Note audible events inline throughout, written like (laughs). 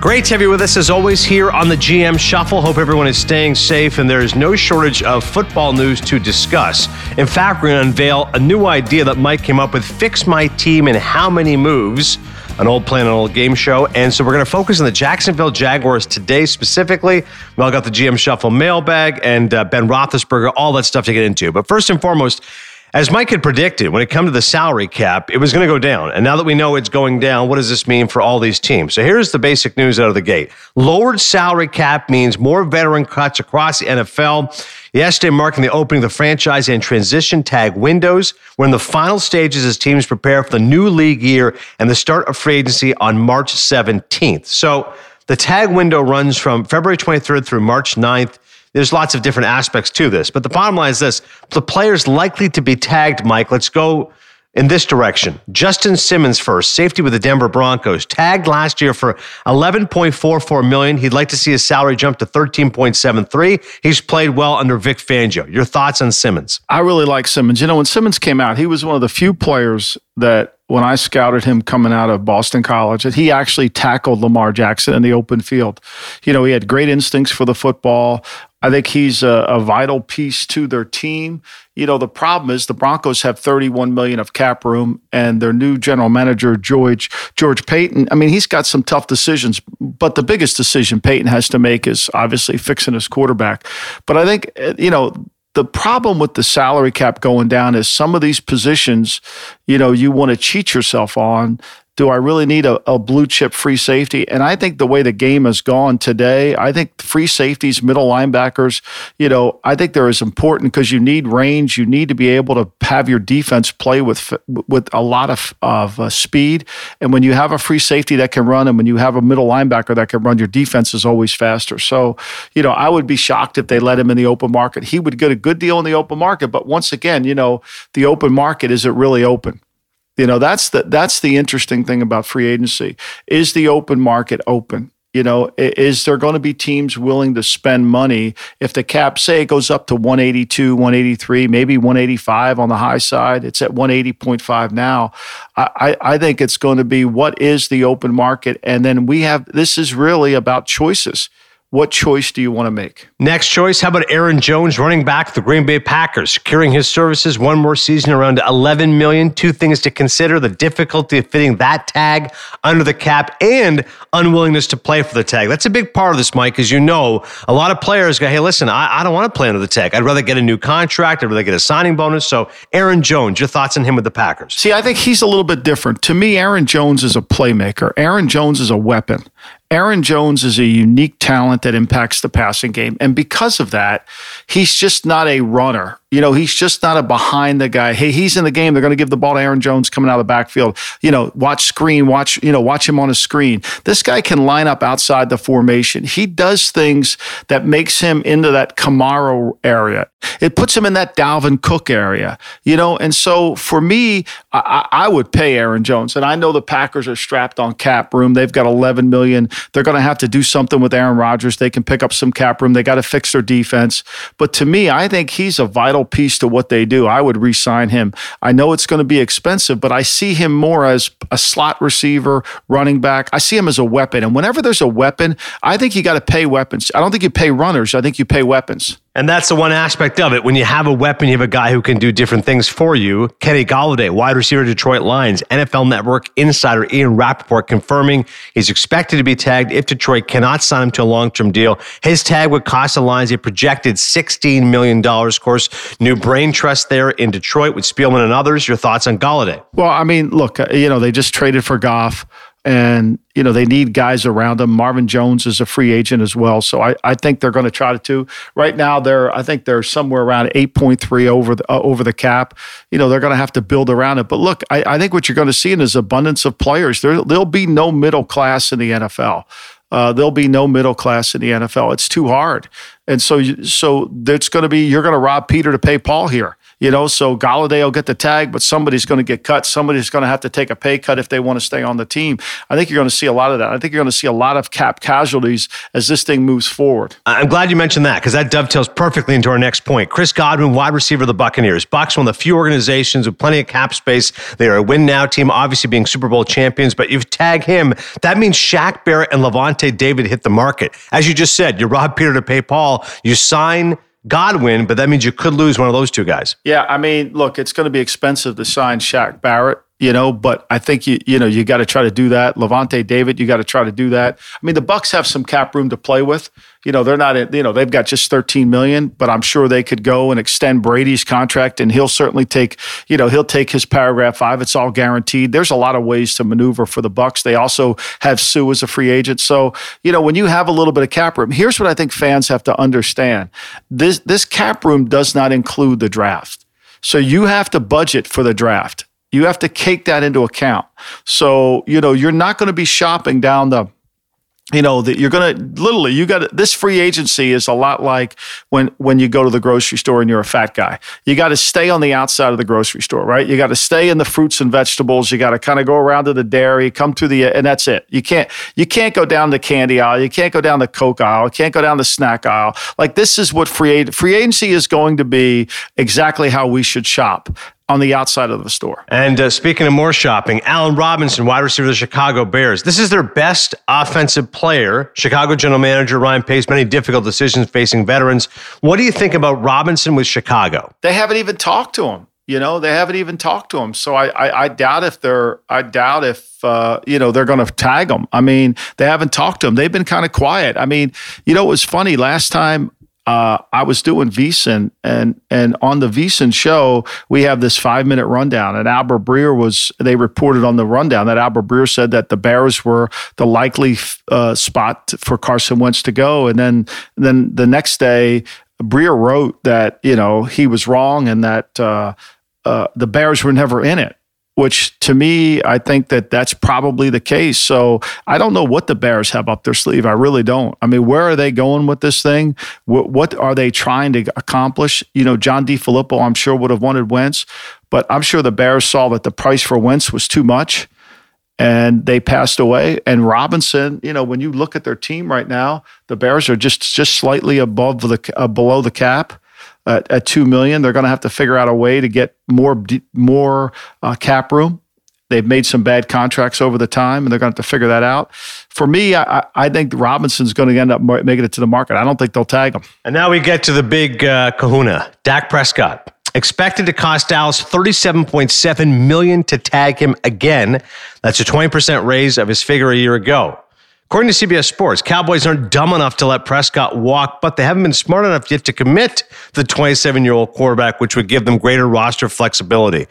Great to have you with us as always here on the GM Shuffle. Hope everyone is staying safe and there is no shortage of football news to discuss. In fact, we're going to unveil a new idea that Mike came up with Fix My Team in How Many Moves, an old plan, an old game show. And so we're going to focus on the Jacksonville Jaguars today specifically. All got the GM Shuffle mailbag and uh, Ben Roethlisberger, all that stuff to get into. But first and foremost, as Mike had predicted, when it came to the salary cap, it was going to go down. And now that we know it's going down, what does this mean for all these teams? So here's the basic news out of the gate. Lowered salary cap means more veteran cuts across the NFL. Yesterday, marking the opening of the franchise and transition tag windows. We're in the final stages as teams prepare for the new league year and the start of free agency on March 17th. So the tag window runs from February 23rd through March 9th. There's lots of different aspects to this, but the bottom line is this the players likely to be tagged, Mike. Let's go in this direction. Justin Simmons first, safety with the Denver Broncos, tagged last year for 11.44 million. He'd like to see his salary jump to 13.73. He's played well under Vic Fangio. Your thoughts on Simmons? I really like Simmons. You know, when Simmons came out, he was one of the few players that when I scouted him coming out of Boston College, that he actually tackled Lamar Jackson in the open field. You know, he had great instincts for the football. I think he's a, a, vital piece to their team. You know, the problem is the Broncos have 31 million of cap room, and their new general manager George George Paton. I mean, he's got some tough decisions, but the biggest decision Paton has to make is obviously fixing his quarterback. But I think you know the problem with the salary cap going down is some of these positions, you know, you want to cheat yourself on do I really need a, a, blue chip free safety? And I think the way the game has gone today, I think free safeties, middle linebackers, you know, I think they're as important because you need range. You need to be able to have your defense play with with a lot of of uh, speed. And when you have a free safety that can run, and when you have a middle linebacker that can run, your defense is always faster. So, you know, I would be shocked if they let him in the open market. He would get a good deal in the open market, but once again, you know, the open market is it really open? You know, that's the that's the interesting thing about free agency. Is the open market open? You know, is there going to be teams willing to spend money if the cap, say, it goes up to 182, 183, maybe 185 on the high side? It's at 180.5 now. I, I think it's going to be what is the open market? And then we have this is really about choices. What choice do you want to make? Next choice, how about Aaron Jones, running back the Green Bay Packers, securing his services one more season around 11 million. Two things to consider: the difficulty of fitting that tag under the cap and unwillingness to play for the tag. That's a big part of this, Mike, as you know. A lot of players go, "Hey, listen, I, I don't want to play under the tag. I'd rather get a new contract. I'd rather get a signing bonus." So, Aaron Jones, your thoughts on him with the Packers? See, I think he's a little bit different. To me, Aaron Jones is a playmaker. Aaron Jones is a weapon. Aaron Jones is a unique talent that impacts the passing game. And because of that, he's just not a runner. You know, he's just not a behind the guy. Hey, he's in the game. They're going to give the ball to Aaron Jones coming out of the backfield. You know, watch screen, watch, you know, watch him on a screen. This guy can line up outside the formation. He does things that makes him into that Kamara area. It puts him in that Dalvin Cook area, you know. And so for me, I, I would pay Aaron Jones. And I know the Packers are strapped on cap room. They've got 11 million. And they're going to have to do something with Aaron Rodgers. They can pick up some cap room. They got to fix their defense. But to me, I think he's a vital piece to what they do. I would re sign him. I know it's going to be expensive, but I see him more as a slot receiver, running back. I see him as a weapon. And whenever there's a weapon, I think you got to pay weapons. I don't think you pay runners, I think you pay weapons. And that's the one aspect of it. When you have a weapon, you have a guy who can do different things for you. Kenny Golladay, wide receiver, Detroit Lions, NFL Network insider Ian Rapoport confirming he's expected to be tagged if Detroit cannot sign him to a long term deal. His tag would cost the Lions a projected $16 million. Of course, new brain trust there in Detroit with Spielman and others. Your thoughts on Golladay? Well, I mean, look, uh, you know, they just traded for Goff and you know they need guys around them. Marvin Jones is a free agent as well, so I, I think they're going to try to. Right now, they're I think they're somewhere around eight point three over the uh, over the cap. You know they're going to have to build around it. But look, I, I think what you're going to see is abundance of players. There there'll be no middle class in the NFL. Uh, there'll be no middle class in the NFL. It's too hard, and so so there's going to be you're going to rob Peter to pay Paul here You know, so Golladay will get the tag, but somebody's going to get cut. Somebody's going to have to take a pay cut if they want to stay on the team. I think you're going to see a lot of that. I think you're going to see a lot of cap casualties as this thing moves forward. I'm glad you mentioned that because that dovetails perfectly into our next point. Chris Godwin, wide receiver of the Buccaneers. Bucks, one of the few organizations with plenty of cap space. They are a win now team, obviously being Super Bowl champions, but you tag him, that means Shaq Barrett and Lavonte David hit the market. As you just said, you rob Peter to pay Paul. You sign Godwin, but that means you could lose one of those two guys. Yeah, I mean, look, it's going to be expensive to sign Shaq Barrett you know, but I think you you know you got to try to do that. Lavonte David, you got to try to do that. I mean, the Bucks have some cap room to play with. You know, they're not in, you know, they've got just 13 million, but I'm sure they could go and extend Brady's contract and he'll certainly take, you know, he'll take his paragraph 5. It's all guaranteed. There's a lot of ways to maneuver for the Bucks. They also have Suh as a free agent. So, you know, when you have a little bit of cap room, here's what I think fans have to understand. This this cap room does not include the draft. So you have to budget for the draft. You have to take that into account. So, you know, you're not going to be shopping down the you know that you're going to literally you got this free agency is a lot like when when you go to the grocery store and you're a fat guy. You got to stay on the outside of the grocery store right? You got to stay in the fruits and vegetables. You got to kind of go around to the dairy come through the and that's it. You can't you can't go down the candy aisle. You can't go down the coke aisle. You can't go down the snack aisle. Like this is what free free agency is going to be exactly how we should shop on the outside of the store. And uh, speaking of more shopping, Allen Robinson, wide receiver of the Chicago Bears. This is their best offensive player. Chicago general manager Ryan Pace many difficult decisions facing veterans. What do you think about Robinson with Chicago? They haven't even talked to him. You know, they haven't even talked to him. So I, I, I doubt if they're, I doubt if, uh, you know, they're going to tag him. I mean, they haven't talked to him. They've been kind of quiet. I mean, you know, it was funny last time uh, I was doing VSiN, and and on the VSiN show, we have this five minute rundown. And Albert Breer was they reported on the rundown that Albert Breer said that the Bears were the likely uh, spot for Carson Wentz to go. And then then the next day, Breer wrote that you know he was wrong and that uh, uh the Bears were never in it which to me, I think that that's probably the case. So I don't know what the Bears have up their sleeve. I really don't. I mean, where are they going with this thing? What, what are they trying to accomplish? You know, John DeFilippo, I'm sure, would have wanted Wentz, but I'm sure the Bears saw that the price for Wentz was too much and they passed away. And Robinson, you know, when you look at their team right now, the Bears are just just slightly above the uh, below the cap at, at two million. They're going to have to figure out a way to get more more uh, cap room. They've made some bad contracts over the time, and they're going to have to figure that out. For me, I, I think Robinson's going to end up making it to the market. I don't think they'll tag him. And now we get to the big uh, kahuna, Dak Prescott. Expected to cost Dallas 37.7 million to tag him again. That's a 20% raise of his figure a year ago. According to CBS Sports, Cowboys aren't dumb enough to let Prescott walk, but they haven't been smart enough yet to commit the 27 year old quarterback, which would give them greater roster flexibility.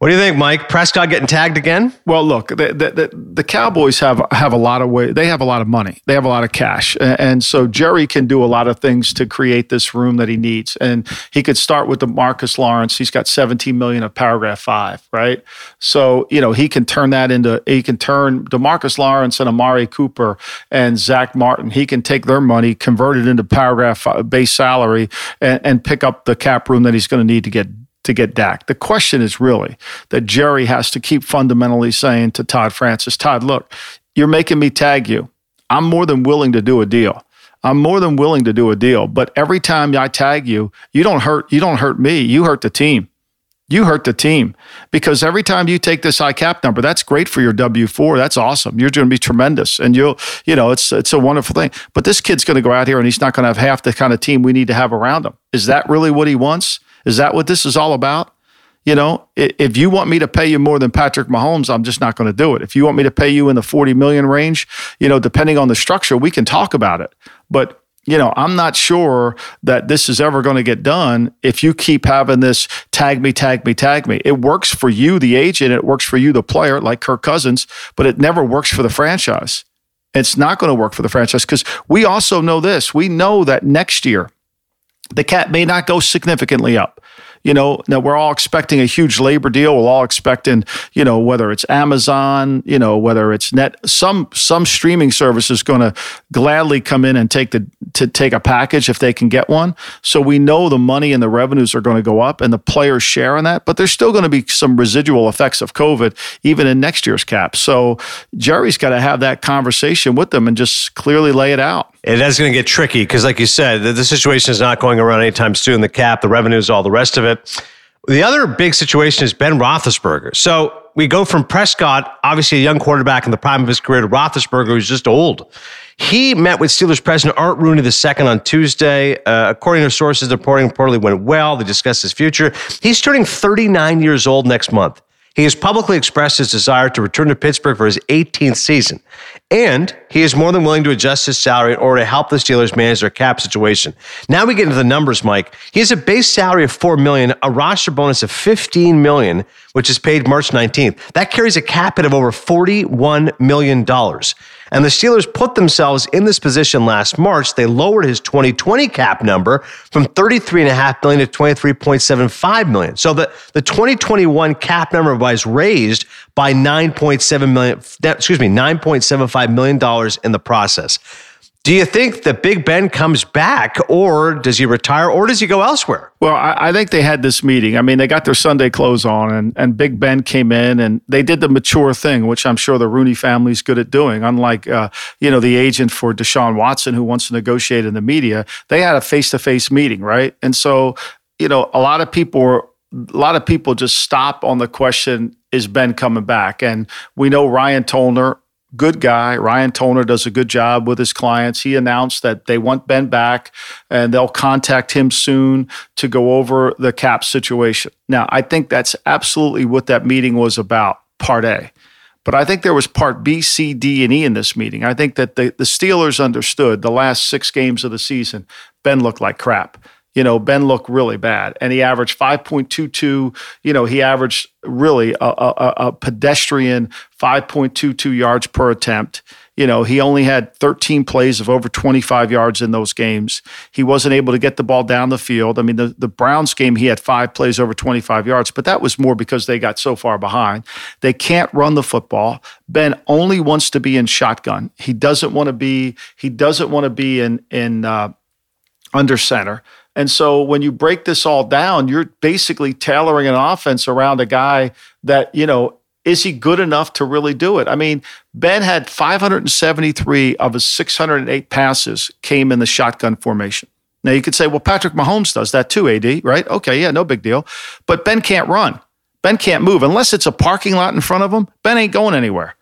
What do you think, Mike? Prescott getting tagged again? Well, look, the, the, the, Cowboys have have a lot of way. They have a lot of money. They have a lot of cash, and so Jerry can do a lot of things to create this room that he needs. And he could start with DeMarcus Lawrence. He's got 17 million of paragraph five, right? So you know he can turn that into he can turn DeMarcus Lawrence and Amari Cooper and Zack Martin. He can take their money, convert it into paragraph five, base salary, and, and pick up the cap room that he's going to need to get to get Dak. The question is really that Jerry has to keep fundamentally saying to Todd Francis, Todd, look, you're making me tag you. I'm more than willing to do a deal. I'm more than willing to do a deal, but every time I tag you, you don't hurt you don't hurt me, you hurt the team. You hurt the team because every time you take this high cap number, that's great for your W four. That's awesome. You're going to be tremendous, and you'll, you know, it's it's a wonderful thing. But this kid's going to go out here and he's not going to have half the kind of team we need to have around him. Is that really what he wants? Is that what this is all about? You know, if you want me to pay you more than Patrick Mahomes, I'm just not going to do it. If you want me to pay you in the 40 million range, you know, depending on the structure, we can talk about it. But you know, I'm not sure that this is ever going to get done if you keep having this tag me, tag me, tag me. It works for you, the agent, it works for you, the player, like Kirk Cousins, but it never works for the franchise. It's not going to work for the franchise because we also know this. We know that next year, the cap may not go significantly up. You know, now we're all expecting a huge labor deal. We're all expecting, you know, whether it's Amazon, you know, whether it's net some some streaming service is going to gladly come in and take the to take a package if they can get one. So we know the money and the revenues are going to go up and the players share in that, but there's still going to be some residual effects of COVID even in next year's cap. So Jerry's got to have that conversation with them and just clearly lay it out. It is going to get tricky because, like you said, the, the situation is not going around anytime soon. The cap, the revenues, all the rest of it. The other big situation is Ben Roethlisberger. So we go from Prescott, obviously a young quarterback in the prime of his career, to Roethlisberger, who's just old. He met with Steelers president Art Rooney II on Tuesday. Uh, according to sources, the reporting reportedly went well. They discussed his future. He's turning 39 years old next month. He has publicly expressed his desire to return to Pittsburgh for his 18th season, and he is more than willing to adjust his salary in order to help the Steelers manage their cap situation. Now we get into the numbers, Mike. He has a base salary of four million, a roster bonus of 15 million, which is paid March 19th. That carries a cap hit of over 41 million dollars. And the Steelers put themselves in this position last March. They lowered his 2020 cap number from 33.5 million to 23.75 million. So the, the 2021 cap number was raised by 9.7 million, excuse me, 9.75 million dollars in the process. Do you think that Big Ben comes back, or does he retire, or does he go elsewhere? Well, I, I, think they had this meeting. I mean, they got their Sunday clothes on, and, and Big Ben came in, and they did the mature thing, which I'm sure the Rooney family's good at doing. Unlike, uh, you know, the agent for Deshaun Watson who wants to negotiate in the media, they had a face-to-face meeting, right? And so, you know, a lot of people were a lot of people just stop on the question is Ben coming back? And we know Ryan Tollner good guy. Ryan Tollner does a good job with his clients. He announced that they want Ben back and they'll contact him soon to go over the cap situation. Now, I think that's absolutely what that meeting was about, part A. But I think there was part B, C, D, and E in this meeting. I think that the, the Steelers understood the last six games of the season, Ben looked like crap you know, Ben looked really bad, and he averaged 5.22. You know, he averaged really a, a, a, pedestrian 5.22 yards per attempt. You know, he only had 13 plays of over 25 yards in those games. He wasn't able to get the ball down the field. I mean, the, the Browns game, he had five plays over 25 yards, but that was more because they got so far behind. They can't run the football. Ben only wants to be in shotgun. He doesn't want to be. He doesn't want to be in in uh, under center. And so when you break this all down, you're basically tailoring an offense around a guy that, you know, is he good enough to really do it? I mean, Ben had 573 of his 608 passes came in the shotgun formation. Now you could say, well, Patrick Mahomes does that too, AD, right? Okay, yeah, no big deal. But Ben can't run. Ben can't move unless it's a parking lot in front of him. Ben ain't going anywhere.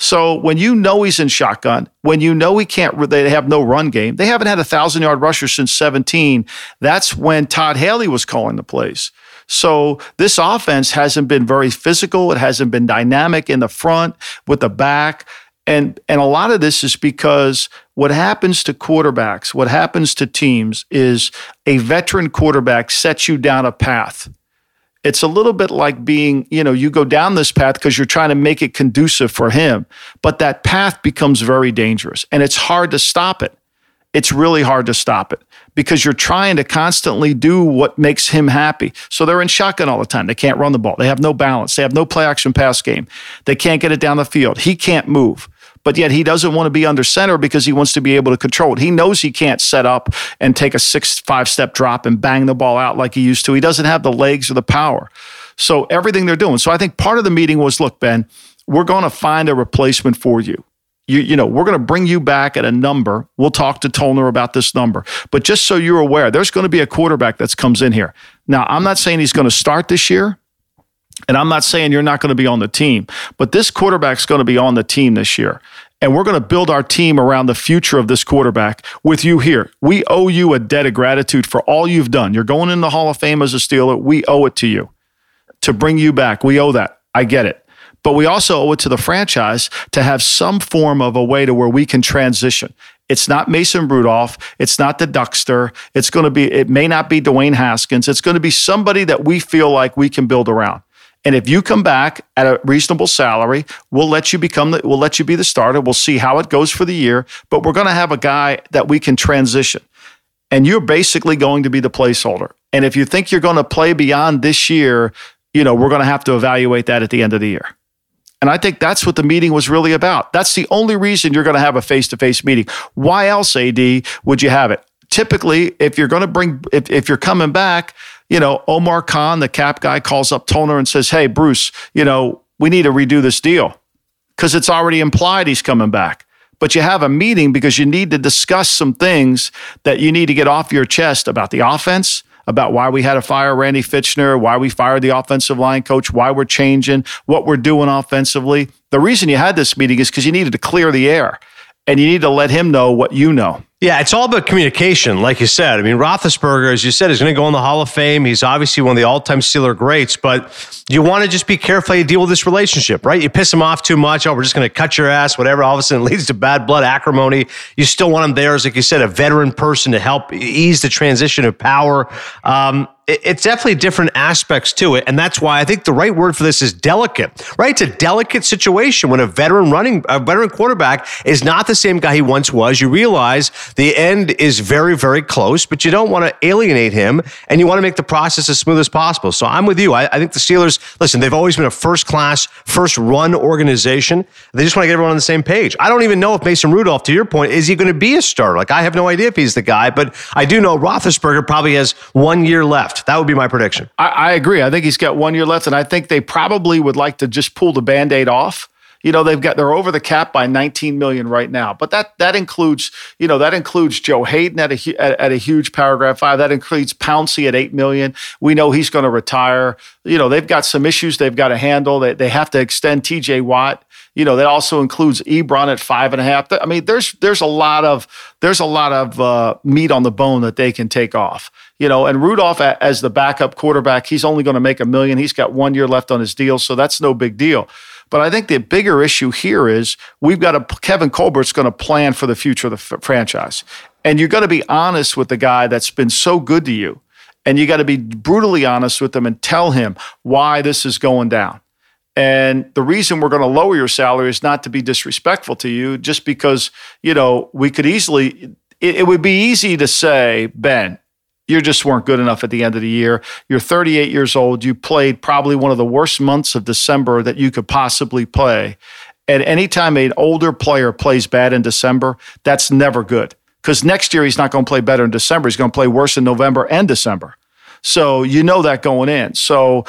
So when you know he's in shotgun, when you know he can't, they have no run game. They haven't had a thousand yard rusher since 17. That's when Todd Haley was calling the plays. So this offense hasn't been very physical. It hasn't been dynamic in the front with the back. And, and a lot of this is because what happens to quarterbacks, what happens to teams is a veteran quarterback sets you down a path it's a little bit like being, you know, you go down this path because you're trying to make it conducive for him, but that path becomes very dangerous and it's hard to stop it. It's really hard to stop it because you're trying to constantly do what makes him happy. So they're in shotgun all the time. They can't run the ball. They have no balance. They have no play action pass game. They can't get it down the field. He can't move but yet he doesn't want to be under center because he wants to be able to control it. He knows he can't set up and take a six, five step drop and bang the ball out like he used to. He doesn't have the legs or the power. So everything they're doing. So I think part of the meeting was look, Ben, we're going to find a replacement for you. You, you know, we're going to bring you back at a number. We'll talk to Tollner about this number. But just so you're aware, there's going to be a quarterback that comes in here. Now, I'm not saying he's going to start this year. And I'm not saying you're not going to be on the team, but this quarterback's going to be on the team this year. And we're going to build our team around the future of this quarterback with you here. We owe you a debt of gratitude for all you've done. You're going in the Hall of Fame as a Steeler. We owe it to you to bring you back. We owe that. I get it. But we also owe it to the franchise to have some form of a way to where we can transition. It's not Mason Rudolph. It's not the Duckster. It's going to be, it may not be Dwayne Haskins. It's going to be somebody that we feel like we can build around. And if you come back at a reasonable salary, we'll let you become the, we'll let you be the starter. We'll see how it goes for the year, but we're going to have a guy that we can transition. and you're basically going to be the placeholder. And if you think you're going to play beyond this year, you know, we're going to have to evaluate that at the end of the year. And I think that's what the meeting was really about. That's the only reason you're going to have a face to face meeting. Why else, AD, would you have it? Typically, if you're going to bring, if, if you're coming back, you know, Omar Khan, the cap guy, calls up Tollner and says, Hey, Bruce, you know, we need to redo this deal because it's already implied he's coming back. But you have a meeting because you need to discuss some things that you need to get off your chest about the offense, about why we had to fire Randy Fichtner, why we fired the offensive line coach, why we're changing, what we're doing offensively. The reason you had this meeting is because you needed to clear the air and you need to let him know what you know. Yeah, it's all about communication, like you said. I mean, Roethlisberger, as you said, is going to go in the Hall of Fame. He's obviously one of the all-time Steeler greats, but you want to just be careful how you deal with this relationship, right? You piss him off too much. Oh, we're just going to cut your ass, whatever. All of a sudden, it leads to bad blood, acrimony. You still want him there, as like you said, a veteran person to help ease the transition of power. Um, it's definitely different aspects to it. And that's why I think the right word for this is delicate, right? It's a delicate situation when a veteran running, a veteran quarterback is not the same guy he once was. You realize the end is very, very close, but you don't want to alienate him and you want to make the process as smooth as possible. So I'm with you. I, I think the Steelers, listen, they've always been a first class, first run organization. They just want to get everyone on the same page. I don't even know if Mason Rudolph, to your point, is he going to be a starter? Like, I have no idea if he's the guy, but I do know Roethlisberger probably has one year left. That would be my prediction. I, I agree. I think he's got one year left, and I think they probably would like to just pull the band aid off you know they've got they're over the cap by 19 million right now but that that includes you know that includes joe haden at a at, at a huge paragraph five. That includes pouncey at 8 million. We know he's going to retire. You know they've got some issues they've got to handle. They, they have to extend tj watt. You know that also includes ebron at five and a half. I mean there's there's a lot of there's a lot of uh, meat on the bone that they can take off. You know, and Rudolph as the backup quarterback, he's only going to make a million. He's got one year left on his deal, so that's no big deal. But I think the bigger issue here is we've got a Kevin Colbert's going to plan for the future of the f- franchise, and you're going to be honest with the guy that's been so good to you, and you got to be brutally honest with him and tell him why this is going down. And the reason we're going to lower your salary is not to be disrespectful to you, just because you know we could easily. It, it would be easy to say, Ben, you just weren't good enough at the end of the year. You're 38 years old. You played probably one of the worst months of December that you could possibly play. And anytime an older player plays bad in December, that's never good. Because next year he's not going to play better in December. He's going to play worse in November and December. So you know that going in. So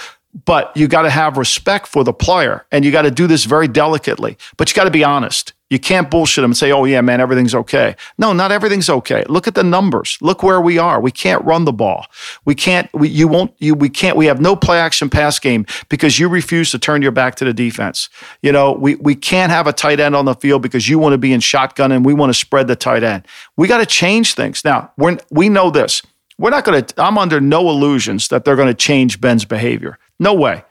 but you got to have respect for the player and you got to do this very delicately. But you got to be honest. You can't bullshit them and say, oh, yeah, man, everything's okay. No, not everything's okay. Look at the numbers. Look where we are. We can't run the ball. We can't, we, you won't, you, we can't, we have no play action pass game because you refuse to turn your back to the defense. You know, we, we can't have a tight end on the field because you want to be in shotgun and we want to spread the tight end. We got to change things. Now, we're, we know this. We're not going to, I'm under no illusions that they're going to change Ben's behavior. No way.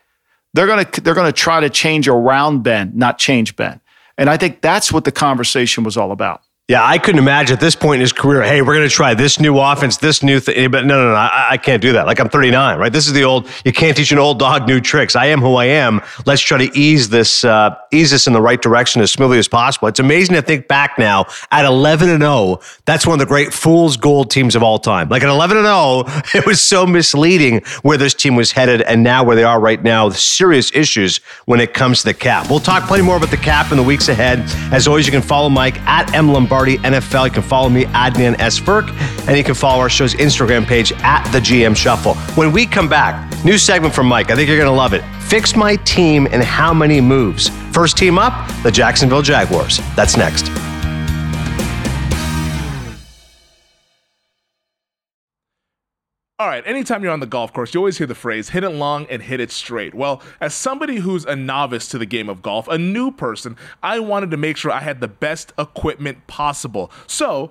They're going to they're going to try to change around Ben, not change Ben. And I think that's what the conversation was all about. Yeah, I couldn't imagine at this point in his career, hey, we're going to try this new offense, this new thing. But no, no, no, I, I, can't do that. Like I'm 39, right? This is the old, you can't teach an old dog new tricks. I am who I am. Let's try to ease this, uh, ease this in the right direction as smoothly as possible. It's amazing to think back now at 11 and 0. That's one of the great fool's gold teams of all time. Like at 11 and 0, (laughs) it was so misleading where this team was headed and now where they are right now. Serious issues when it comes to the cap. We'll talk plenty more about the cap in the weeks ahead. As always, you can follow Mike at M Lombardi NFL. You can follow me, Adnan S. Virk, and you can follow our show's Instagram page at the GM Shuffle. When we come back, new segment from Mike. I think you're going to love it. Fix my team and how many moves. First team up, the Jacksonville Jaguars. That's next. All right, anytime you're on the golf course, you always hear the phrase hit it long and hit it straight. Well, as somebody who's a novice to the game of golf, a new person, I wanted to make sure I had the best equipment possible. So,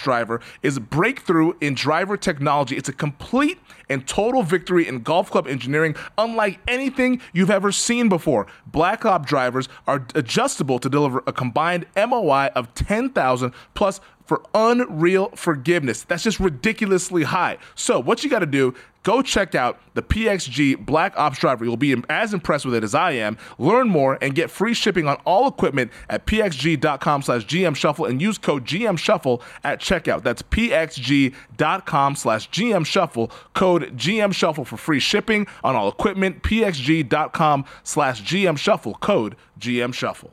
Driver is a breakthrough in driver technology. It's a complete and total victory in golf club engineering, unlike anything you've ever seen before. Black Ops drivers are adjustable to deliver a combined MOI of 10,000 plus for unreal forgiveness. That's just ridiculously high. So, what you got to do, go check out the PXG Black Ops driver. You'll be as impressed with it as I am. Learn more and get free shipping on all equipment at pxg.com slash GM Shuffle and use code GM Shuffle at checkout. That's pxg.com slash GM Shuffle, code GM Shuffle for free shipping on all equipment. pxg.com slash GM Shuffle, code GM Shuffle.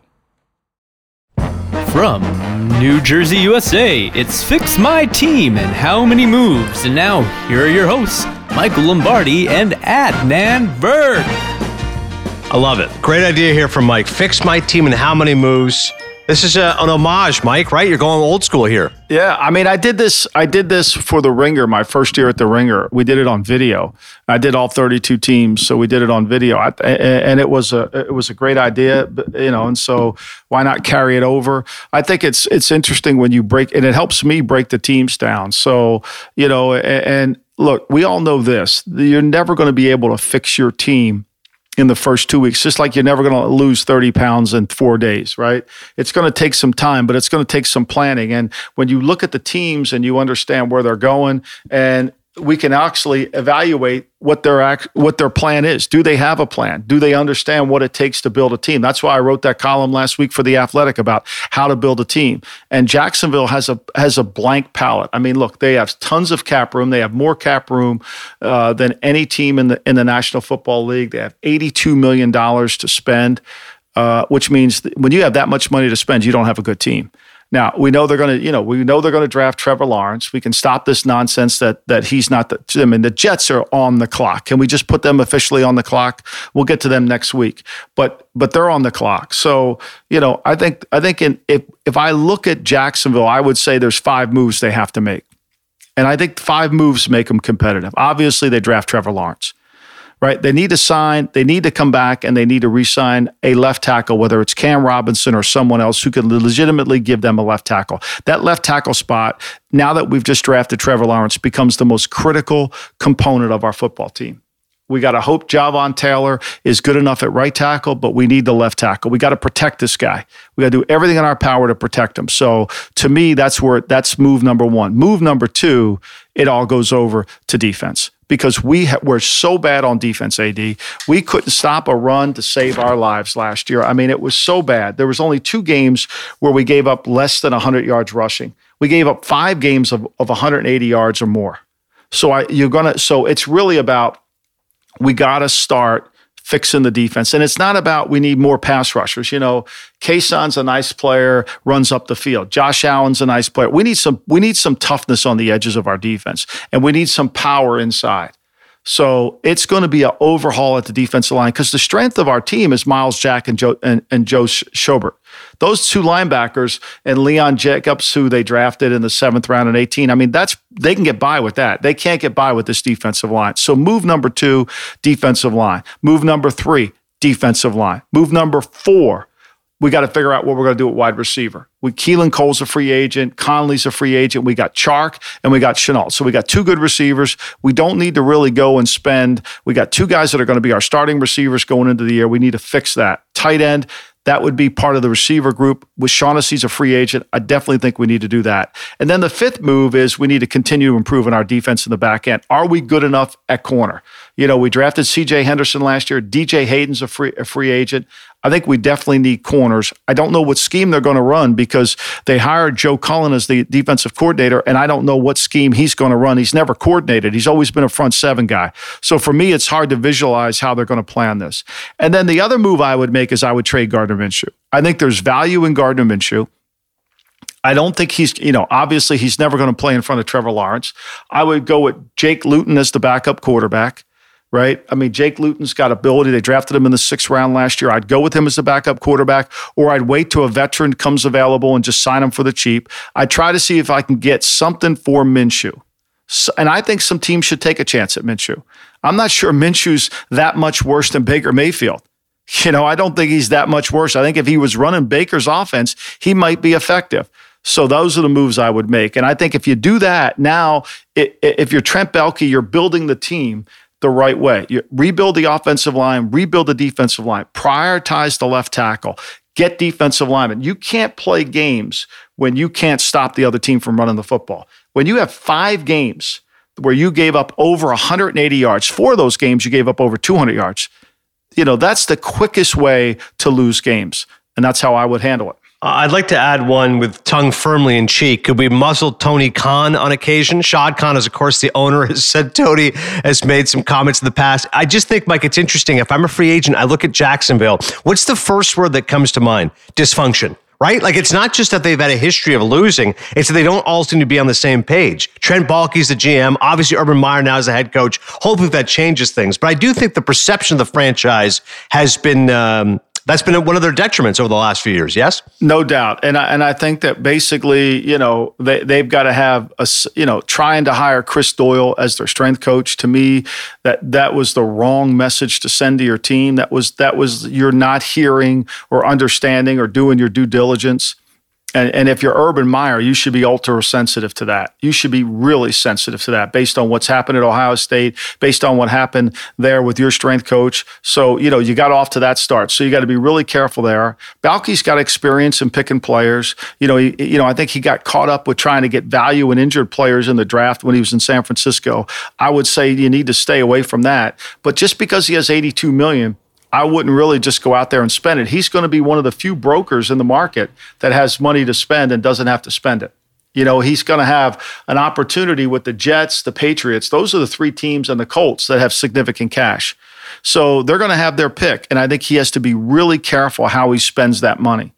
From New Jersey, USA, it's Fix My Team and How Many Moves. And now, here are your hosts, Michael Lombardi and Adnan Virk. I love it. Great idea here from Mike. Fix my team in how many moves. This is a, an homage, Mike, right? You're going old school here. Yeah, I mean, I did this. I did this for the Ringer my first year at the Ringer. We did it on video. I did all 32 teams, so we did it on video, I, and it was a it was a great idea, you know. And so why not carry it over? I think it's it's interesting when you break, and it helps me break the teams down. So you know, and, and look, we all know this: you're never going to be able to fix your team in the first two weeks, just like you're never going to lose 30 pounds in four days, right? It's going to take some time, but it's going to take some planning. And when you look at the teams and you understand where they're going and we can actually evaluate what their act, what their plan is. Do they have a plan? Do they understand what it takes to build a team? That's why I wrote that column last week for the Athletic about how to build a team. And Jacksonville has a has a blank palette. I mean, look, they have tons of cap room. They have more cap room uh, than any team in the in the National Football League. They have eighty two million dollars to spend, uh, which means when you have that much money to spend, you don't have a good team. Now we know they're going to, you know, we know they're going to draft Trevor Lawrence. We can stop this nonsense that that he's not the. I mean, the Jets are on the clock. Can we just put them officially on the clock? We'll get to them next week, but but they're on the clock. So you know, I think I think in, if if I look at Jacksonville, I would say there's five moves they have to make, and I think five moves make them competitive. Obviously, they draft Trevor Lawrence right? They need to sign, they need to come back and they need to re sign a left tackle, whether it's Cam Robinson or someone else who could legitimately give them a left tackle. That left tackle spot, now that we've just drafted Trevor Lawrence, becomes the most critical component of our football team. We got to hope Jawaan Taylor is good enough at right tackle, but we need the left tackle. We got to protect this guy. We got to do everything in our power to protect him. So to me, that's where that's move number one. Move number two, it all goes over to defense because we ha- were so bad on defense, AD. We couldn't stop a run to save our lives last year. I mean, it was so bad. There was only two games where we gave up less than 100 yards rushing. We gave up five games of, of 180 yards or more. So I, you're gonna. So it's really about we got to start fixing the defense. And it's not about we need more pass rushers. You know, Kayson's a nice player, runs up the field. Josh Allen's a nice player. We need some we need some toughness on the edges of our defense, and we need some power inside. So it's going to be an overhaul at the defensive line because the strength of our team is Myles Jack and Joe and, and Joe Schobert. Those two linebackers and Leon Jacobs, who they drafted in the seventh round in 18. I mean, that's they can get by with that. They can't get by with this defensive line. So move number two, defensive line. Move number three, defensive line. Move number four, we got to figure out what we're going to do at wide receiver. We Keelan Cole's a free agent, Conley's a free agent. We got Chark and we got Shenault. So we got two good receivers. We don't need to really go and spend. We got two guys that are going to be our starting receivers going into the year. We need to fix that. Tight end, that would be part of the receiver group. With Shaughnessy's a free agent, I definitely think we need to do that. And then the fifth move is we need to continue to improve improving our defense in the back end. Are we good enough at corner? You know, we drafted C.J. Henderson last year. DJ Hayden's a free a free agent. I think we definitely need corners. I don't know what scheme they're going to run because they hired Joe Cullen as the defensive coordinator, and I don't know what scheme he's going to run. He's never coordinated. He's always been a front seven guy. So for me, it's hard to visualize how they're going to plan this. And then the other move I would make is I would trade Gardner Minshew. I think there's value in Gardner Minshew. I don't think he's, you know, obviously he's never going to play in front of Trevor Lawrence. I would go with Jake Luton as the backup quarterback right? I mean, Jake Luton's got ability. They drafted him in the sixth round last year. I'd go with him as the backup quarterback, or I'd wait till a veteran comes available and just sign him for the cheap. I'd try to see if I can get something for Minshew. So, and I think some teams should take a chance at Minshew. I'm not sure Minshew's that much worse than Baker Mayfield. (laughs) You know, I don't think he's that much worse. I think if he was running Baker's offense, he might be effective. So those are the moves I would make. And I think if you do that now, it, if you're Trent Baalke, you're building the team the right way. You rebuild the offensive line, rebuild the defensive line, prioritize the left tackle, get defensive linemen. You can't play games when you can't stop the other team from running the football. When you have five games where you gave up over 180 yards, four of those games you gave up over 200 yards, you know, that's the quickest way to lose games. And that's how I would handle it. Uh, I'd like to add one with tongue firmly in cheek. Could we muzzle Tony Khan on occasion? Shad Khan is, of course, the owner, (laughs) has said Tony has made some comments in the past. I just think, Mike, it's interesting. If I'm a free agent, I look at Jacksonville. What's the first word that comes to mind? Dysfunction right? Like it's not just that they've had a history of losing; it's that they don't all seem to be on the same page. Trent Baalke's the GM. Obviously, Urban Meyer now is the head coach. Hopefully, that changes things. But I do think the perception of the franchise has been um, that's been one of their detriments over the last few years. Yes, no doubt. And I, and I think that basically, you know, they they've got to have a you know trying to hire Chris Doyle as their strength coach. To me, that that was the wrong message to send to your team. That was that was you're not hearing or understanding or doing your due diligence. And, and if you're Urban Meyer, you should be ultra sensitive to that. You should be really sensitive to that based on what's happened at Ohio State, based on what happened there with your strength coach. So, you know, you got off to that start. So you got to be really careful there. Baalke's got experience in picking players. You know, he, you know, I think he got caught up with trying to get value in injured players in the draft when he was in San Francisco. I would say you need to stay away from that. But just because he has 82 million, I wouldn't really just go out there and spend it. He's going to be one of the few brokers in the market that has money to spend and doesn't have to spend it. You know, he's going to have an opportunity with the Jets, the Patriots. Those are the three teams and the Colts that have significant cash. So they're going to have their pick. And I think he has to be really careful how he spends that money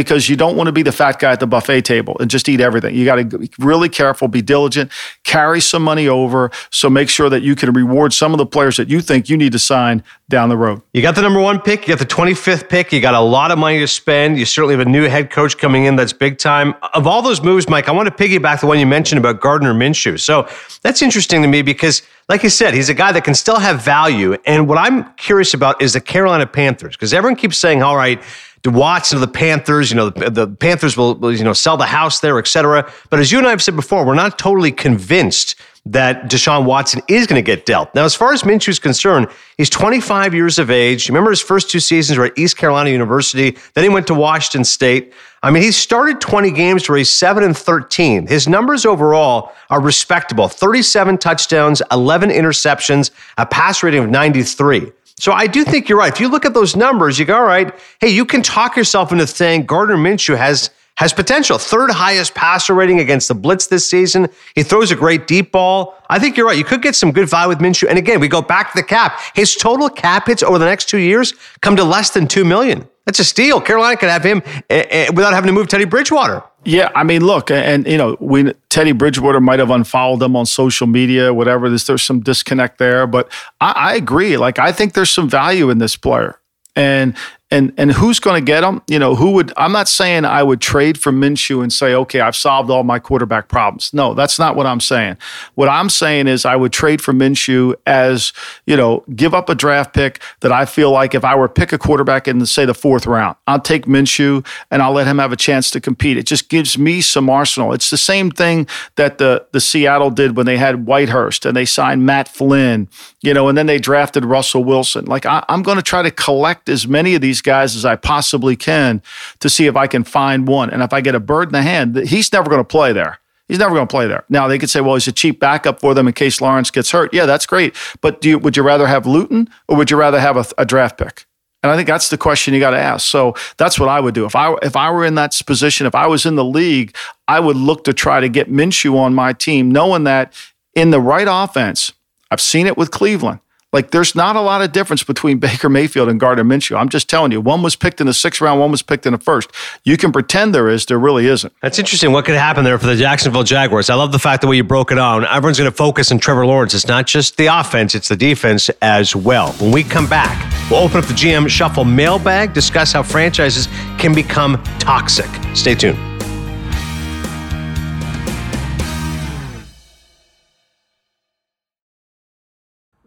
because you don't want to be the fat guy at the buffet table and just eat everything. You got to be really careful, be diligent, carry some money over. So make sure that you can reward some of the players that you think you need to sign down the road. You got the number one pick, you got the 25th pick, you got a lot of money to spend. You certainly have a new head coach coming in that's big time. Of all those moves, Mike, I want to piggyback the one you mentioned about Gardner Minshew. So that's interesting to me because like you said, he's a guy that can still have value. And what I'm curious about is the Carolina Panthers, because everyone keeps saying, all right, Watson of the Panthers. You know, the, the Panthers will, will, you know, sell the house there, et cetera. But as you and I have said before, we're not totally convinced that Deshaun Watson is going to get dealt. Now, as far as Minshew is concerned, he's 25 years of age. Remember his first two seasons were at East Carolina University. Then he went to Washington State. I mean, he started 20 games where he's 7 and 13. His numbers overall are respectable 37 touchdowns, 11 interceptions, a pass rating of 93. So I do think you're right. If you look at those numbers, you go, all right, hey, you can talk yourself into saying Gardner Minshew has has potential. Third highest passer rating against the blitz this season. He throws a great deep ball. I think you're right. You could get some good value with Minshew. And again, we go back to the cap. His total cap hits over the next two years come to less than two million. That's a steal. Carolina could have him uh, uh, without having to move Teddy Bridgewater. Yeah, I mean, look, and you know, we Teddy Bridgewater might have unfollowed them on social media, whatever. There's there's some disconnect there, but I, I agree. Like, I think there's some value in this player, and and and who's going to get them? You know, who would? I'm not saying I would trade for Minshew and say, okay, I've solved all my quarterback problems. No, that's not what I'm saying. What I'm saying is I would trade for Minshew as you know, give up a draft pick that I feel like if I were to pick a quarterback in say the fourth round, I'll take Minshew and I'll let him have a chance to compete. It just gives me some arsenal. It's the same thing that the the Seattle did when they had Whitehurst and they signed Matt Flynn, you know, and then they drafted Russell Wilson. Like I, I'm going to try to collect as many of these these guys as I possibly can to see if I can find one. And if I get a bird in the hand, he's never going to play there. He's never going to play there. Now they could say, well, he's a cheap backup for them in case Lawrence gets hurt. Yeah, that's great. But you, would you rather have Luton or would you rather have a, a draft pick? And I think that's the question you got to ask. So that's what I would do if I if I were in that position. If I was in the league, I would look to try to get Minshew on my team, knowing that in the right offense, I've seen it with Cleveland. Like there's not a lot of difference between (laughs) Baker Mayfield and Gardner Minshew. I'm just telling you, one was picked in the sixth round, one was picked in the first. You can pretend there is, there really isn't. That's interesting. What could happen there for the Jacksonville Jaguars? I love the fact the way you broke it down. Everyone's going to focus on Trevor Lawrence. It's not just the offense, it's the defense as well. When we come back, we'll open up the GM Shuffle mailbag, discuss how franchises can become toxic. Stay tuned.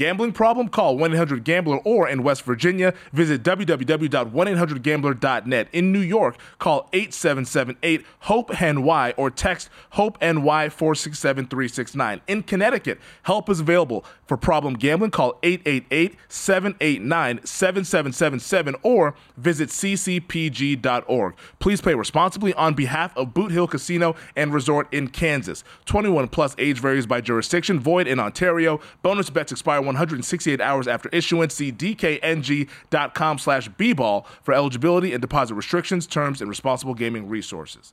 Gambling problem? Call 1 800 Gambler or in West Virginia, visit www.1800Gambler.net. In New York, call 8778 HOPE NY or text HOPE NY 467 369. In Connecticut, help is available. For problem gambling, call 888 789 7777 or visit ccpg.org. Please play responsibly on behalf of Boot Hill Casino and Resort in Kansas. 21 plus age varies by jurisdiction, void in Ontario. Bonus bets expire 168 hours after issuance. See dkng.com slash bball for eligibility and deposit restrictions, terms, and responsible gaming resources.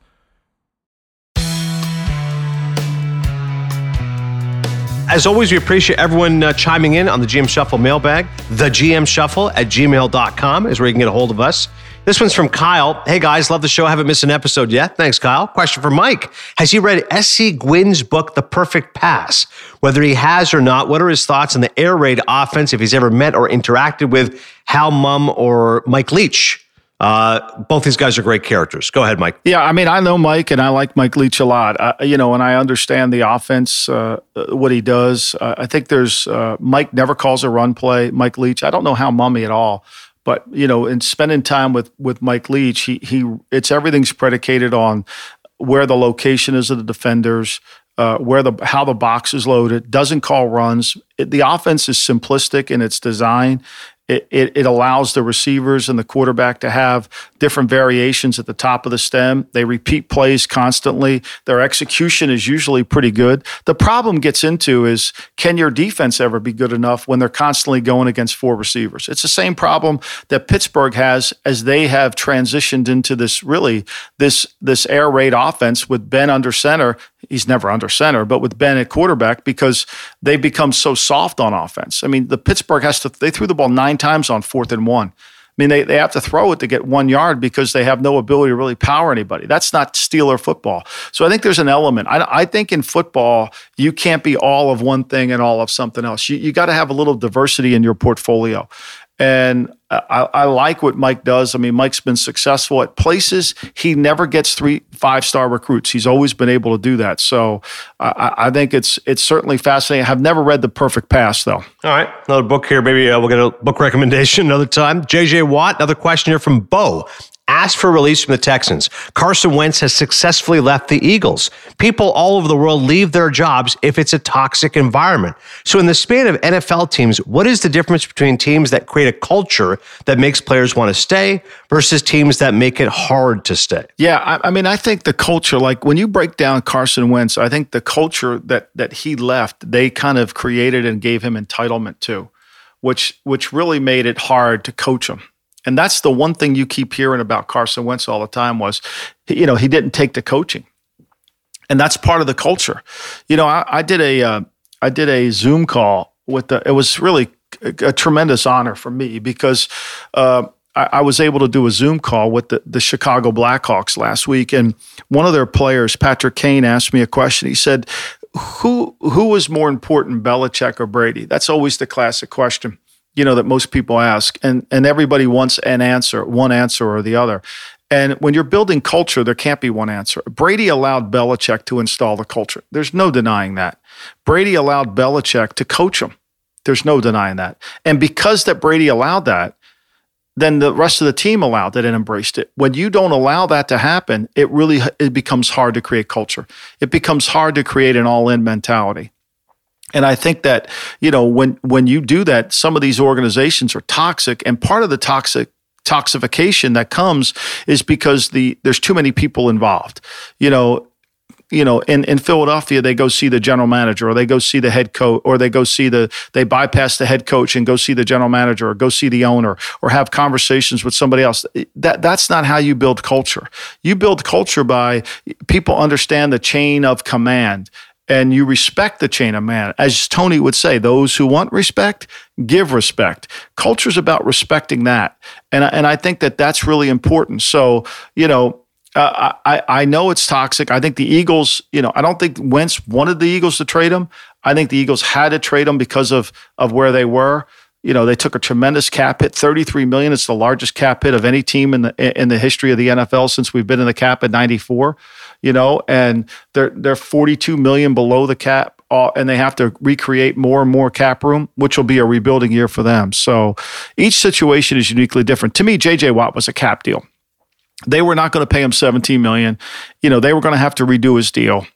As always, we appreciate everyone uh, chiming in on the GM Shuffle mailbag. The GM Shuffle at gmail.com is where you can get a hold of us. This one's from Kyle. Hey guys, love the show. I Haven't missed an episode yet. Thanks, Kyle. Question for Mike Has he read S.C. Gwynne's book, The Perfect Pass? Whether he has or not, what are his thoughts on the air raid offense if he's ever met or interacted with Hal Mumme or Mike Leach? Uh, both these guys are great characters. Go ahead, Mike. Yeah, I mean, I know Mike, and I like Mike Leach a lot. Uh, you know, and I understand the offense, uh, what he does. Uh, I think there's uh, Mike never calls a run play. Mike Leach. I don't know Hal Mumme at all, but you know, in spending time with with Mike Leach, he he it's everything's predicated on where the location is of the defenders, uh, where the how the box is loaded. Doesn't call runs. It, the offense is simplistic in its design, it, it, it, allows the receivers and the quarterback to have different variations at the top of the stem. They repeat plays constantly. Their execution is usually pretty good. The problem gets into is can your defense ever be good enough when they're constantly going against four receivers? It's the same problem that Pittsburgh has as they have transitioned into this really this this air raid offense with Ben under center. He's never under center, but with Ben at quarterback because they become so soft on offense. I mean, the Pittsburgh has to they threw the ball nine times on fourth and one. I mean, they, they have to throw it to get one yard because they have no ability to really power anybody. That's not Steeler football. So I think there's an element. I, I think in football, you can't be all of one thing and all of something else. You, you got to have a little diversity in your portfolio. And I, I, like what Mike does. I mean, Mike's been successful at places he never gets three, five star recruits. He's always been able to do that. So I, I think it's it's certainly fascinating. I've never read The Perfect Pass though. All right, another book here. Maybe uh, we'll get a book (laughs) recommendation another time. JJ Watt, another question here from Bo asked for release from the Texans. Carson Wentz has successfully left the Eagles. People all over the world leave their jobs if it's a toxic environment. So, in the span of NFL teams, what is the difference between teams that create a culture that makes players want to stay versus teams that make it hard to stay? Yeah, I, I mean, I think the culture, like when you break down Carson Wentz, I think the culture that that he left, they kind of created and gave him entitlement to, which which really made it hard to coach him. And that's the one thing you keep hearing about Carson Wentz all the time was, you know, he didn't take the coaching, and that's part of the culture. You know, I, I did a uh, I did a Zoom call with the. It was really a, a tremendous honor for me because. Uh, I, was able to do a Zoom call with the, the Chicago Blackhawks last week, and one of their players, Patrick Kane, asked me a question. He said, "Who who was more important, Belichick or Brady?" That's always the classic question you know that most people ask and and everybody wants an answer one answer or the other and when you're building culture there can't be one answer brady allowed Belichick to install the culture there's no denying that brady allowed Belichick to coach him there's no denying that and because that brady allowed that then the rest of the team allowed it and embraced it. When you don't allow that to happen, it really it becomes hard to create culture. It becomes hard to create an all-in mentality. And I think that, you know, when when you do that, some of these organizations are toxic and part of the toxic toxification that comes is because the there's too many people involved. You know, you know, in, in Philadelphia, they go see the general manager or they go see the head coach or they go see the, they bypass the head coach and go see the general manager or go see the owner or have conversations with somebody else. That, that's not how you build culture. You build culture by people understand the chain of command and you respect the chain of man. As Tony would say, those who want respect, give respect. Culture is about respecting that. And, and I think that that's really important. So, you know, uh, I, I know it's toxic. I think the Eagles, you know, I don't think Wentz wanted the Eagles to trade him. I think the Eagles had to trade him because of of where they were. You know, they took a tremendous cap hit, 33 million. It's the largest cap hit of any team in the in the history of the NFL since we've been in the cap at 94. You know, and they're they're 42 million below the cap uh, and they have to recreate more and more cap room, which will be a rebuilding year for them. So each situation is uniquely different. To me, JJ Watt was a cap deal. They were not going to pay him 17 million. You know, they were going to have to redo his deal.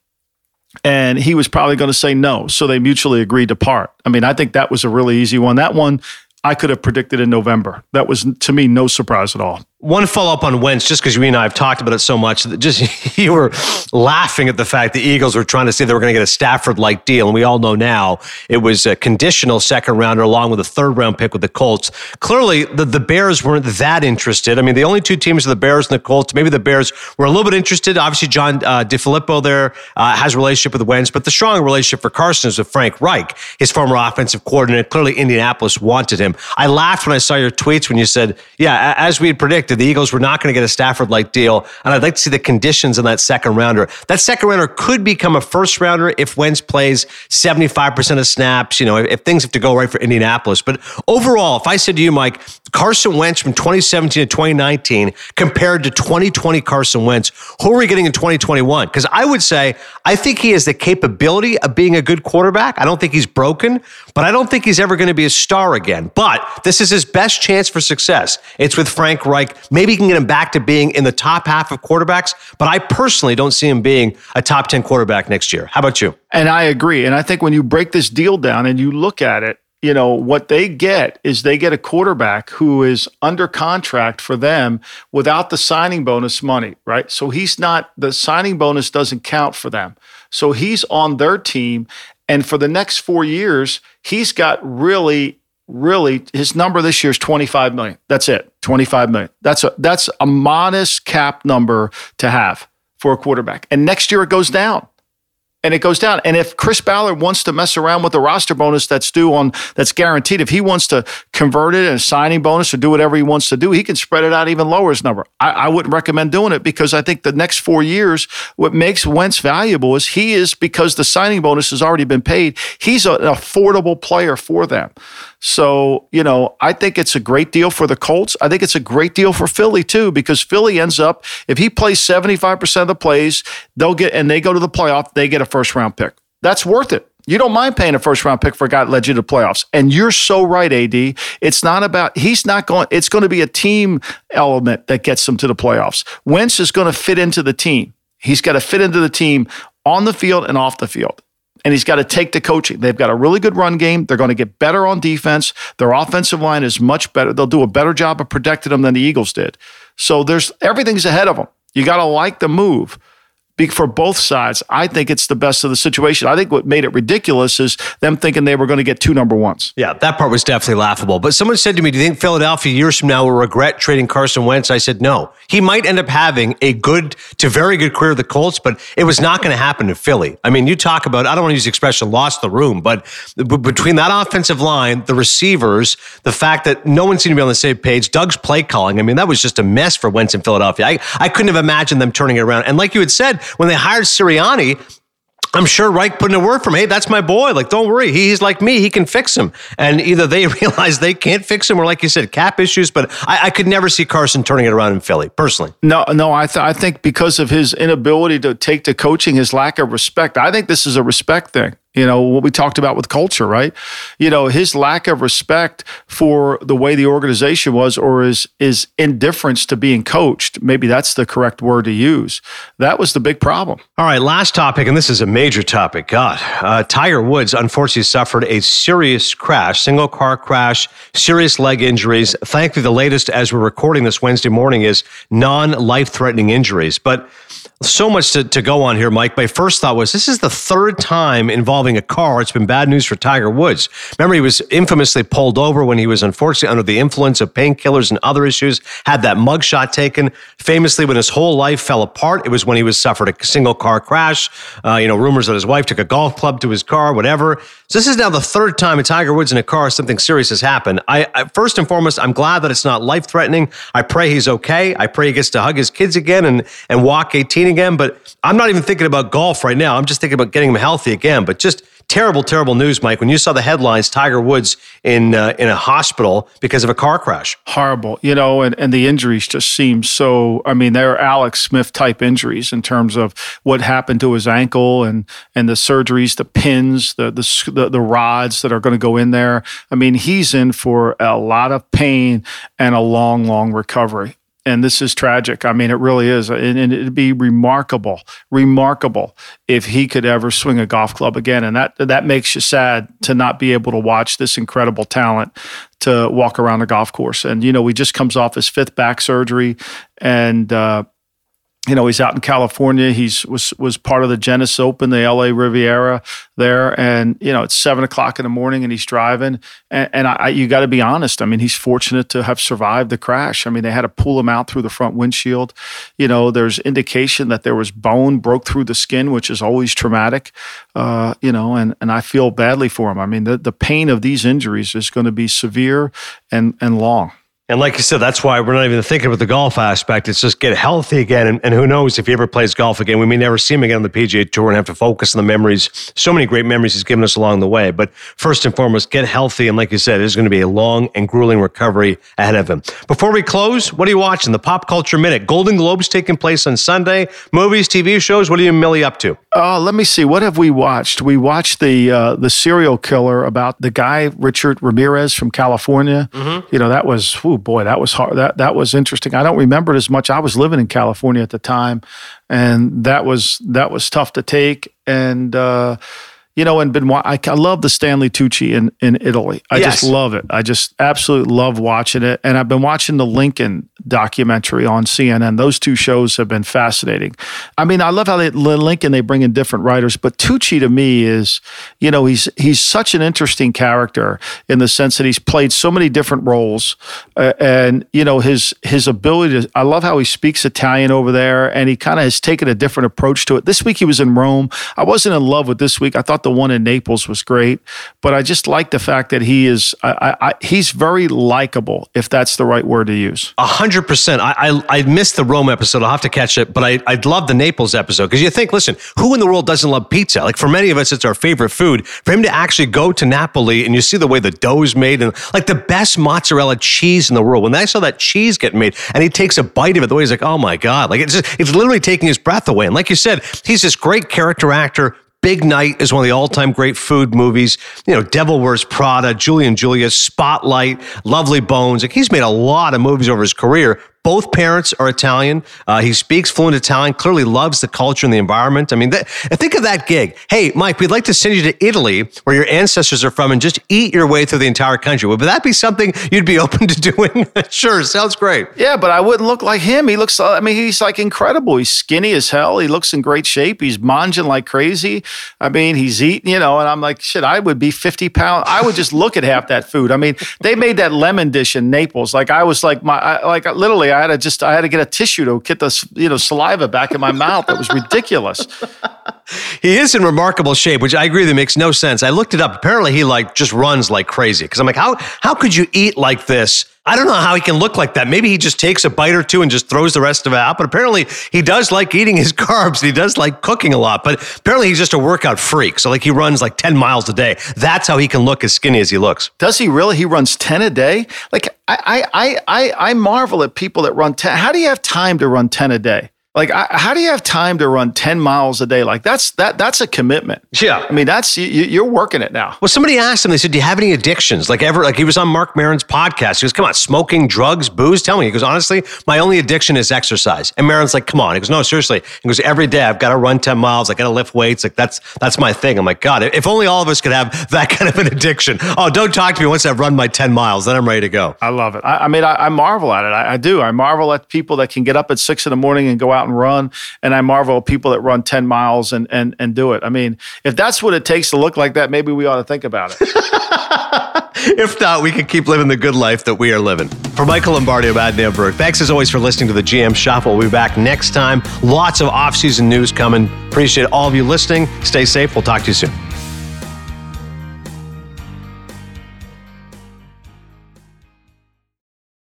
And he was probably going to say no. So they mutually agreed to part. I mean, I think that was a really easy one. That one I could have predicted in November. That was to me no surprise at all. One follow up on Wentz, just because you and I have talked about it so much, that just (laughs) you were laughing at the fact the Eagles were trying to see they were going to get a Stafford like deal. And we all know now it was a conditional second rounder along with a third round pick with the Colts. Clearly, the, the Bears weren't that interested. I mean, the only two teams are the Bears and the Colts. Maybe the Bears were a little bit interested. Obviously, John uh, DeFilippo there uh, has a relationship with Wentz, but the strong relationship for Carson is with Frank Reich, his former offensive coordinator. Clearly, Indianapolis wanted him. I laughed when I saw your tweets when you said, yeah, as we had predicted, the Eagles were not going to get a Stafford like deal. And I'd like to see the conditions in that second rounder. That second rounder could become a first rounder if Wentz plays 75% of snaps, you know, if, if things have to go right for Indianapolis. But overall, if I said to you, Mike, Carson Wentz from 2017 to 2019 compared to 2020 Carson Wentz, who are we getting in 2021? Because I would say, I think he has the capability of being a good quarterback. I don't think he's broken, but I don't think he's ever going to be a star again. But this is his best chance for success. It's with Frank Reich. Maybe he can get him back to being in the top half of quarterbacks, but I personally don't see him being a top 10 quarterback next year. How about you? And I agree. And I think when you break this deal down and you look at it, you know, what they get is they get a quarterback who is under contract for them without the signing bonus money, right? So he's not, the signing bonus doesn't count for them. So he's on their team. And for the next four years, he's got really really his number this year is 25 million. That's it. 25 million. That's a that's a modest cap number to have for a quarterback. And next year it goes down and it goes down. And if Chris Ballard wants to mess around with the roster bonus that's due on that's guaranteed, if he wants to convert it and a signing bonus or do whatever he wants to do, he can spread it out even lower his number. I, I, wouldn't recommend doing it because I think the next four years, what makes Wentz valuable is he is because the signing bonus has already been paid. He's an affordable player for them. So, you know, I think it's a great deal for the Colts. I think it's a great deal for Philly too, because Philly ends up, if he plays 75% of the plays, they'll get, and they go to the playoff, they get a first round pick. That's worth it. You don't mind paying a first round pick for a guy that led you to playoffs. And you're so right, AD. It's not about, he's not going, it's going to be a team element that gets them to the playoffs. Wentz is going to fit into the team. He's got to fit into the team on the field and off the field and he's got to take the coaching. They've got a really good run game. They're going to get better on defense. Their offensive line is much better. They'll do a better job of protecting them than the Eagles did. So there's everything's ahead of them. You got to like the move for both sides, I think it's the best of the situation. I think what made it ridiculous is them thinking they were going to get two number ones. Yeah, that part was definitely laughable. But someone said to me, Do you think Philadelphia years from now will regret trading Carson Wentz? I said, No. He might end up having a good to very good career with the Colts, but it was not going to happen in Philly. I mean, you talk about, I don't want to use the expression lost the room, but between that offensive line, the receivers, the fact that no one seemed to be on the same page, Doug's play calling, I mean, that was just a mess for Wentz in Philadelphia. I, I couldn't have imagined them turning it around. And like you had said, when they hired Sirianni, I'm sure Reich put in a word for him. Hey, that's my boy. Like, don't worry. He's like me. He can fix him. And either they (laughs) realize they can't fix him, or like you said, cap issues. But I, I could never see Carson turning it around in Philly, personally. No, no. I, th- I think because of his inability to take to coaching, his lack of respect. I think this is a respect thing. You know, what we talked about with culture, right? You know, his lack of respect for the way the organization was or his, his indifference to being coached, maybe that's the correct word to use. That was the big problem. All right, last topic, and this is a major topic. God, uh, Tiger Woods unfortunately suffered a serious crash, single car crash, serious leg injuries. Thankfully, the latest as we're recording this Wednesday morning is non life threatening injuries. But so much to, to go on here, Mike. My first thought was this is the third time involving a car. It's been bad news for Tiger Woods. Remember, he was infamously pulled over when he was unfortunately under the influence of painkillers and other issues, had that mugshot taken. Famously, when his whole life fell apart, it was when he was suffered a single car crash. Uh, you know, rumors that his wife took a golf club to his car, whatever. So this is now the third time in Tiger Woods in a car something serious has happened. I, I first and foremost, I'm glad that it's not life threatening. I pray he's okay. I pray he gets to hug his kids again and and walk 18 again. But I'm not even thinking about golf right now. I'm just thinking about getting him healthy again. But just terrible, terrible news, Mike. When you saw the headlines, Tiger Woods in uh, in a hospital because of a car crash. Horrible, you know, and, and the injuries just seem so. I mean, they're Alex Smith type injuries in terms of what happened to his ankle and and the surgeries, the pins, the the the, the rods that are going to go in there. I mean, he's in for a lot of pain and a long, long recovery and this is tragic. I mean, it really is. And, it'd be remarkable, remarkable if he could ever swing a golf club again. And that that makes you sad to not be able to watch this incredible talent to walk around a golf course. And you know, he just comes off his fifth back surgery, and uh, you know he's out in California. He's was was part of the Genesis Open, the LA Riviera there, and you know it's seven o'clock in the morning, and he's driving. And, and I, you got to be honest. I mean, he's fortunate to have survived the crash. I mean, they had to pull him out through the front windshield. You know, there's indication that there was bone broke through the skin, which is always traumatic. Uh, you know, and and I feel badly for him. I mean, the the pain of these injuries is going to be severe and and long. And like you said, that's why we're not even thinking about the golf aspect. It's just get healthy again. And, and, who knows if he ever plays golf again. We may never see him again on the PGA Tour and have to focus on the memories. So many great memories he's given us along the way. But first and foremost, get healthy. And like you said, there's going to be a long and grueling recovery ahead of him. Before we close, what are you watching? The Pop Culture Minute. Golden Globes taking place on Sunday. Movies, TV shows. What are you, Millie, up to? Uh, let me see. What have we watched? We watched the uh, the serial killer about the guy, Richard Ramirez from California. Mm-hmm. You know, that was, oh boy, that was hard that that was interesting. I don't remember it as much. I was living in California at the time, and that was that was tough to take. And uh, you know, and been I, I love the Stanley Tucci in in Italy. I yes. just love it. I just absolutely love watching it. And I've been watching the Lincoln documentary on CNN. Those two shows have been fascinating. I mean, I love how they Lincoln they bring in different writers, but Tucci to me is, you know, he's he's such an interesting character in the sense that he's played so many different roles, uh, and you know his his ability to. I love how he speaks Italian over there, and he kind of has taken a different approach to it. This week he was in Rome. I wasn't in love with this week. I thought the one in Naples was great, but I just like the fact that he is I, I, he's very likable, if that's the right word to use. A hundred percent. I, I I missed the Rome episode. I'll have to catch it, but I I love the Naples episode because you think, listen, who in the world doesn't love pizza? Like for many of us, it's our favorite food. For him to actually go to Napoli and you see the way the dough is made and like the best mozzarella cheese in the world. When I saw that cheese get made and he takes a bite of it, the way he's like, oh my god, like it's just, it's literally taking his breath away. And like you said, he's this great character actor Big Night is one of the all-time great food movies. You know, Devil Wears Prada, Julie and Julia, Spotlight, Lovely Bones. Like he's made a lot of movies over his career, both parents are Italian. Uh, he speaks fluent Italian, clearly loves the culture and the environment. I mean, think of that gig. Hey, Mike, we'd like to send you to Italy, where your ancestors are from, and just eat your way through the entire country. Would that be something you'd be (laughs) open to doing? (laughs) sure, sounds great. Yeah, but I wouldn't look like him. He looks, I mean, he's like incredible. He's skinny as hell. He looks in great shape. He's manging like crazy. I mean, he's eating, you know, and I'm like, shit, I would be 50 pounds. I would just look at half that food. I mean, they made that lemon dish in Naples. Like, I was like, my, I, like, literally, I had to just I had to get a tissue to get the you know saliva back in my mouth. That was ridiculous. (laughs) he is in remarkable shape, which I agree that makes no sense. I looked it up. Apparently, he like just runs like crazy. Because I'm like, how how could you eat like this? I don't know how he can look like that. Maybe he just takes a bite or two and just throws the rest of it out. But apparently, he does like eating his (laughs) carbs. He does like cooking a lot. But apparently, he's just a workout freak. So, like, he runs like 10 miles a day. That's how he can look as skinny as he looks. Does he really? He runs 10 a day? Like, I, I, I, I marvel at people that run 10. How do you have time to run 10 a day? Like, I, how do you have time to run 10 miles a day? Like, that's that that's a commitment. Yeah. I mean, that's you, you're working it now. Well, somebody asked him, they said, Do you have any addictions? Like, ever, like he was on Marc Maron's podcast. He goes, Come on, smoking, drugs, booze? Tell me. He goes, Honestly, my only addiction is exercise. And Maron's like, Come on. He goes, No, seriously. He goes, Every day I've got to run 10 miles. I got to lift weights. Like, that's that's my thing. I'm like, God, if only all of us could have (laughs) that kind of an addiction. Oh, don't talk to me once I've run my 10 miles. Then I'm ready to go. I love it. I, I mean, I, I, marvel at it. I, I do. I marvel at people that can get up at six in the morning and go out and run and I marvel at people that run 10 miles and, and, and do it. I mean, if that's what it takes to look like that, maybe we ought to think about it. (laughs) if not, we can keep living the good life that we are living. For Michael Lombardi, I'm Adnan Virk. Thanks as always for listening to the GM Shop. We'll be back next time. Lots of off-season news coming. Appreciate all of you listening. Stay safe. We'll talk to you soon.